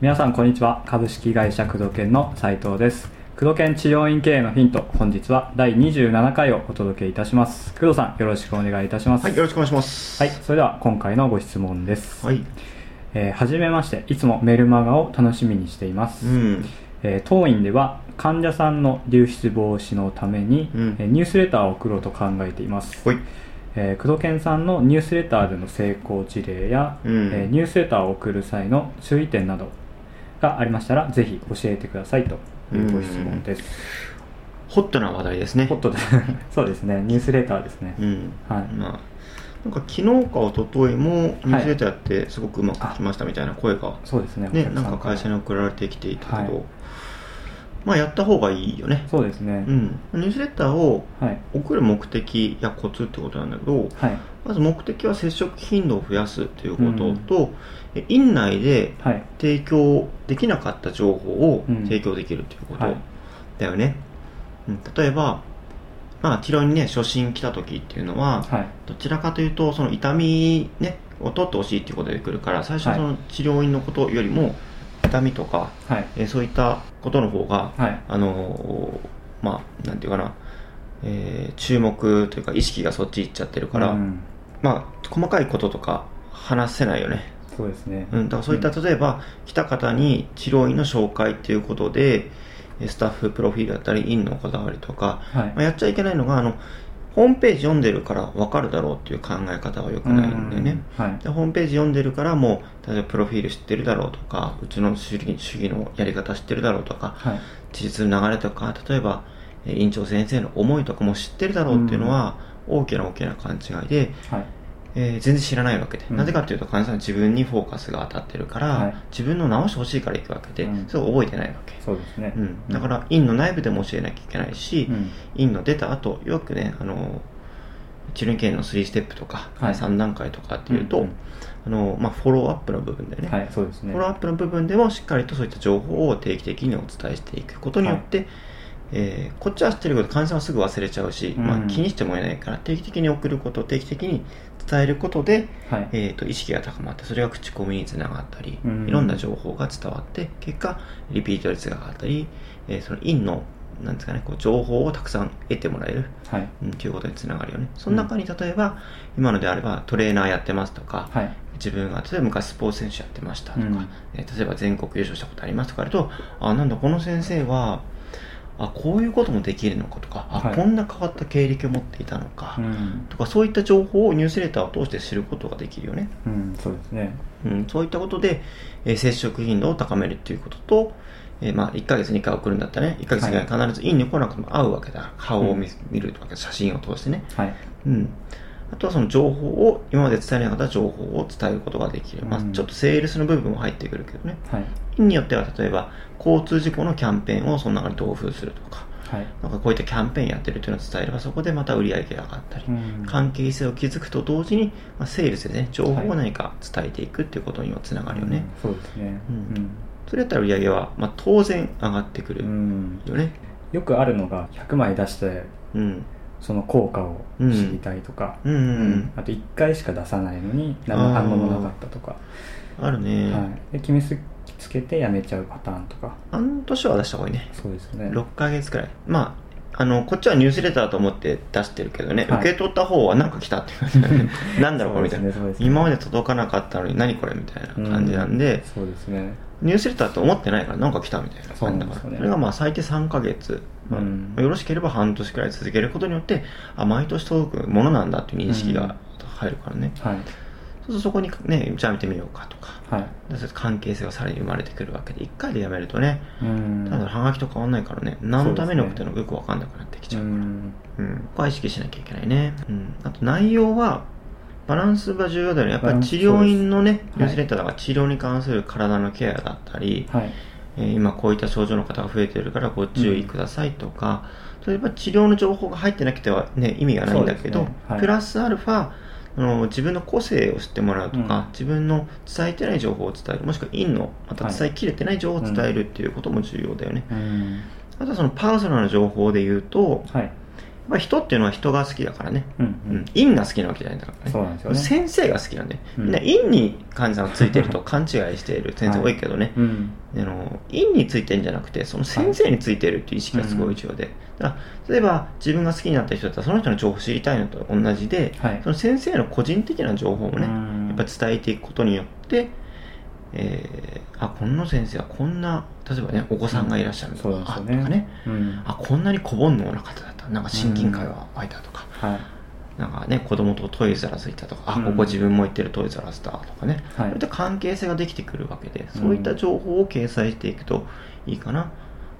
皆さんこんにちは株式会社工藤研の斉藤です工藤研治療院経営のヒント本日は第27回をお届けいたします工藤さんよろしくお願いいたしますはい、よろしくお願いします。はい、それでは今回のご質問です。はい。えーはじめまして、いつもメルマガを楽しみにしています。うん。えー当院では患者さんの流出防止のために、うんえーニュースレターを送ろうと考えています。ほい。えー、工藤健さんのニュースレターでの成功事例や、うんえーニュースレターを送る際の注意点などがありましたら、ぜひ教えてくださいというご質問です。ホットな話題ですね。ホットで そうですね、ニュースレターですね。うん。はいまあ、なんか昨日か一昨日もニュースレターやってすごくうまくいきましたみたいな声が、そうですね、おね、なんか会社にの送られてきていたけど、はいまあやった方がいいよね。そうですね。うん。ニュースレターをはい。送る目的やコツってことなんだけど、はい。まず目的は接触頻度を増やすっていうことと、え院内ではい。提供できなかった情報をうん提供できるっていうことはいだよね、うん、例えば、まあ、治療にね初診来た時っていうのは、はい。どちらかというとその痛み、ね、を取ってほしいっていうことで来るから最初はその治療院のことよりも痛みとか、はい。えーそういったことの方が、はい。あのーまあなんていうかな、えー注目というか意識がそっち行っちゃってるから、うんまあ細かいこととか話せないよねそうですね。うん、だからそういった例えば、来た方に治療院の紹介っていうことでえスタッフプロフィールだったり院のこだわりとか、はいまあ、やっちゃいけないのがあのホームページ読んでるから分かるだろうっていう考え方は良くないんだよねうんはい。でホームページ読んでるからもう例えばプロフィール知ってるだろうとかうちの主義主義のやり方知ってるだろうとかはい。事実の流れとか例えばえ院長先生の思いとかも知ってるだろうっていうのは、大きな大きな勘違いで、はい。えー全然知らないわけで、うん。なぜかというと患者さんは自分にフォーカスが当たってるから、はい。自分の直してほしいから行くわけで、うん。それを覚えてないわけ、そうですね。うん、だから院の内部でも教えなきゃいけないし、うん、院の出た後よくねあの治療系の3ステップとか、はい。3段階とかっていうと、あのまあ、フォローアップの部分でね、はい、そうですね。フォローアップの部分でもしっかりとそういった情報を定期的にお伝えしていくことによって、えーこっちは知ってるけど患者さんはすぐ忘れちゃうし、うんまあ、気にしてもいないから定期的に送ること定期的に伝えることで、はい。えー、と意識が高まってそれが口コミにつながったり、うんいろんな情報が伝わって結果リピート率が上がったり、えーその院のなんですかね、こう情報をたくさん得てもらえる、はい。うん、ということにつながるよねその中に例えば、今のであればトレーナーやってますとか、はい。自分が例えば昔スポーツ選手やってましたとか、うんえー例えば全国優勝したことありますとかあるとあなんだこの先生はあこういうこともできるのかとかあ、はいこんな変わった経歴を持っていたのか、うん。とかそういった情報をニュースレターを通して知ることができるよね、うん、そうですね。うん、そういったことで、えー接触頻度を高めるっていうことと、えーまあ、1ヶ月に1回送るんだったらね1ヶ月に1回必ず院に来なくても会うわけだ顔を見,、見るわけ写真を通してねはい。うん、あとはその情報を今まで伝えなかった情報を伝えることができる、まあうん、ちょっとセールスの部分も入ってくるけどね。はい。院によっては例えば交通事故のキャンペーンをその中に同封するとかはい。なんかこういったキャンペーンやってるというのを伝えればそこでまた売り上げが上がったり、うん。関係性を築くと同時に、まあ、セールスでね情報を何か伝えていくっていうことにもつながるよね、うん。そうですね。うん。それやったら売り上げは、まあ、当然上がってくるうん。よねよくあるのが、100枚出して、うんその効果を知りたいとか、うんうんうん。あと1回しか出さないのに何の反応もなかったとか、あるね、はい、で決めつけてやめちゃうパターンとか。半年は出した方がいいね。そうですね。6ヶ月くらい。まああのこっちはニュースレターと思って出してるけどね、はい。受け取った方は何か来たって感じね。なんだろうこれみたいな、ねね。今まで届かなかったのに何これみたいな感じなんで、そうですねニュースレターって思ってないからなんか来たみたいな。感じだからそね。それがまあ最低3ヶ月、まあうん。よろしければ半年くらい続けることによってあ毎年届くものなんだっていう認識が入るからね、はい。そうするとそこにねじゃあ見てみようかとか。はい。関係性がさらに生まれてくるわけで1回でやめるとねうん。ただハガキと変わんないからね。何のために送ってるのかよく分かんなくなってきちゃう、うん。うん、ここは意識しなきゃいけないね、うん、あと内容はバランスが重要だよね。やっぱり治療院のねニュースレターだから治療に関する体のケアだったり、はい。えー今こういった症状の方が増えてるからご注意くださいとか、例えば治療の情報が入ってなくては、ね、意味がないんだけど、ね。はい。プラスアルファあの自分の個性を知ってもらうとか、うん。自分の伝えてない情報を伝える。もしくは院のまた伝えきれてない情報を伝えるっていうことも重要だよね、うん。あとはそのパーソナルな情報で言うと、はいまあ、人っていうのは人が好きだからね、うんううん。ん、院が好きなわけじゃないんだからね。そうなんですよね。先生が好きなんで、うん。みんな院に患者さんがついてると 勘違いしている先生多いけどね、うん。あの院についてるんじゃなくてその先生についてるっていう意識がすごい重要で、だから例えば自分が好きになった人だったらその人の情報を知りたいのと同じで、はいその先生の個人的な情報をね、うんやっぱ伝えていくことによって、えーあこの先生はこんな例えばねお子さんがいらっしゃるとそうか,、ですよね。あとかね。うん。あこんなに小煩悩な方だった。なんか親近感が湧いたとか、はい。なんかね子供とトイザラス行ったとか、あうん。ここ自分も行ってるトイザラスだとかね、はい。そういった関係性ができてくるわけでそういった情報を掲載していくといいかな。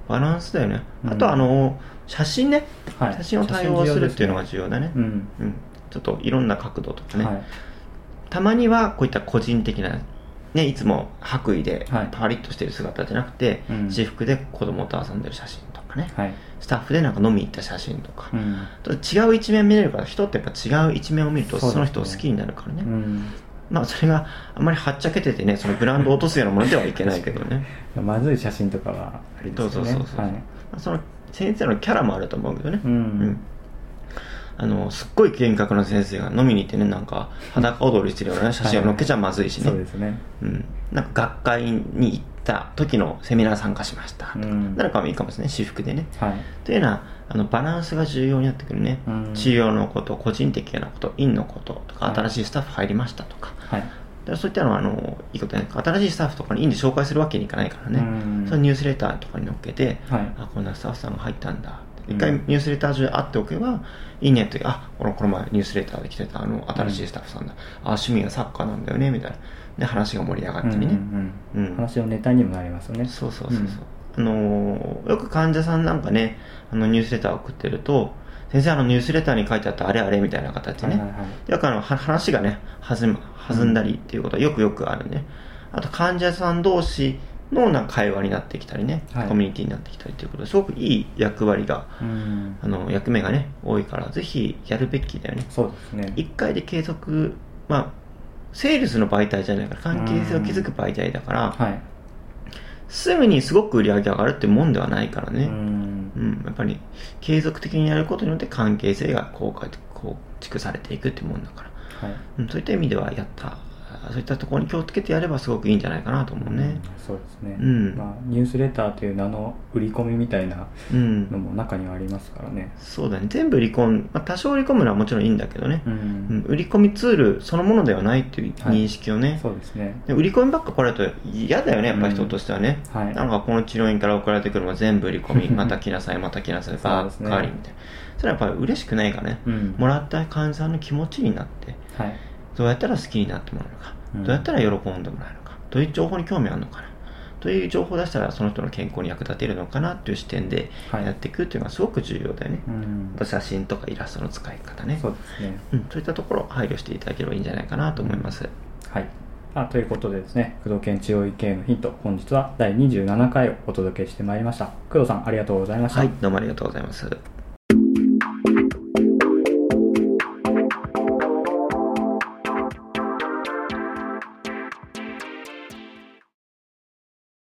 バランスだよね、うん。あとあの写真ね、はい。写真を対応するっていうのが重要だね、うん。うん、ちょっといろんな角度とかね、はい。たまにはこういった個人的な、ね、いつも白衣ではい。パリッとしてる姿じゃなくて、うん。私服で子供と遊んでる写真とかね、はい。スタッフでなんか飲み行った写真とか、うん。と違う一面見れるから人ってやっぱ違う一面を見るとその人を好きになるからね。うん。まあそれがあんまりはっちゃけててねそのブランドを落とすようなものではいけないけどね。まずい写真とかはありですよね。そうそうそうそう、はい。まあその先生のキャラもあると思うけどね。ううんんあのすっごい厳格な先生が飲みに行ってねなんか裸踊りしてるような写真を載っけちゃまずいしね、そうですね。うん、なんか学会に行った時のセミナー参加しました。とか、うん。なるかもいいかもしれない私服でね。はい。というようなあのバランスが重要になってくるね、うん。治療のこと個人的なこと院のこととかはい。新しいスタッフ入りましたとか、はい。でそういったのはあのいいことね。新しいスタッフとかに院で紹介するわけにいかないからね、うん。そのニュースレターとかに載っけて、はい。あこんなスタッフさんが入ったんだ。うん一回ニュースレター上で会っておけば、いいねってあこのこの前ニュースレターで来てたあの新しいスタッフさんだ、あ趣味がサッカーなんだよねみたいな。で話が盛り上がったりね、うん話のネタにもなりますよね。そうそうそうそう、あのーよく患者さんなんかねあのニュースレターを送ってると先生あのニュースレターに書いてあったあれあれみたいな形でね、はいはいはい。よくあのは話がね弾む弾んだりっていうことはよくよくあるね。あと患者さん同士のな会話になってきたりね、はい。コミュニティになってきたりということですごくいい役割がうん。あの役目がね多いからぜひやるべきだよね。そうですね。1回で継続まあセールスの媒体じゃないから関係性を築く媒体だから、はい。すぐにすごく売り上げ上がるってもんではないからね、うん。うん、やっぱり継続的にやることによって関係性が構築されていくってもんだから、はい。うん、そういった意味ではやったそういったところに気をつけてやればすごくいいんじゃないかなと思うね。そうですね、うん。まあ、ニュースレターという名の売り込みみたいなうん、のも中にはありますからね。そうだね。全部売り込む、まあ、多少売り込むのはもちろんいいんだけどね。う、うん。ん、売り込みツールそのものではないっていう認識をね、そうですね。で売り込みばっか来られると嫌だよねやっぱり人としてはね、はい。なんかこの治療院から送られてくるのは全部売り込み。また来なさいまた来なさいばっかりみたいな。それはやっぱり嬉しくないからね、うん。もらった患者さんの気持ちになって。はいどうやったら好きになってもらえるのか、うん。どうやったら喜んでもらえるのか。どういう情報に興味あるのかな。どういう情報を出したらその人の健康に役立てるのかなっていう視点ではい。やっていくっていうのはすごく重要だよね、うん。あと写真とかイラストの使い方ね。そうですね。うん、そういったところ配慮していただければいいんじゃないかなと思います、はい。あということでですね工藤健治療医系のヒント本日は第27回をお届けしてまいりました。工藤さんありがとうございました、はい。どうもありがとうございます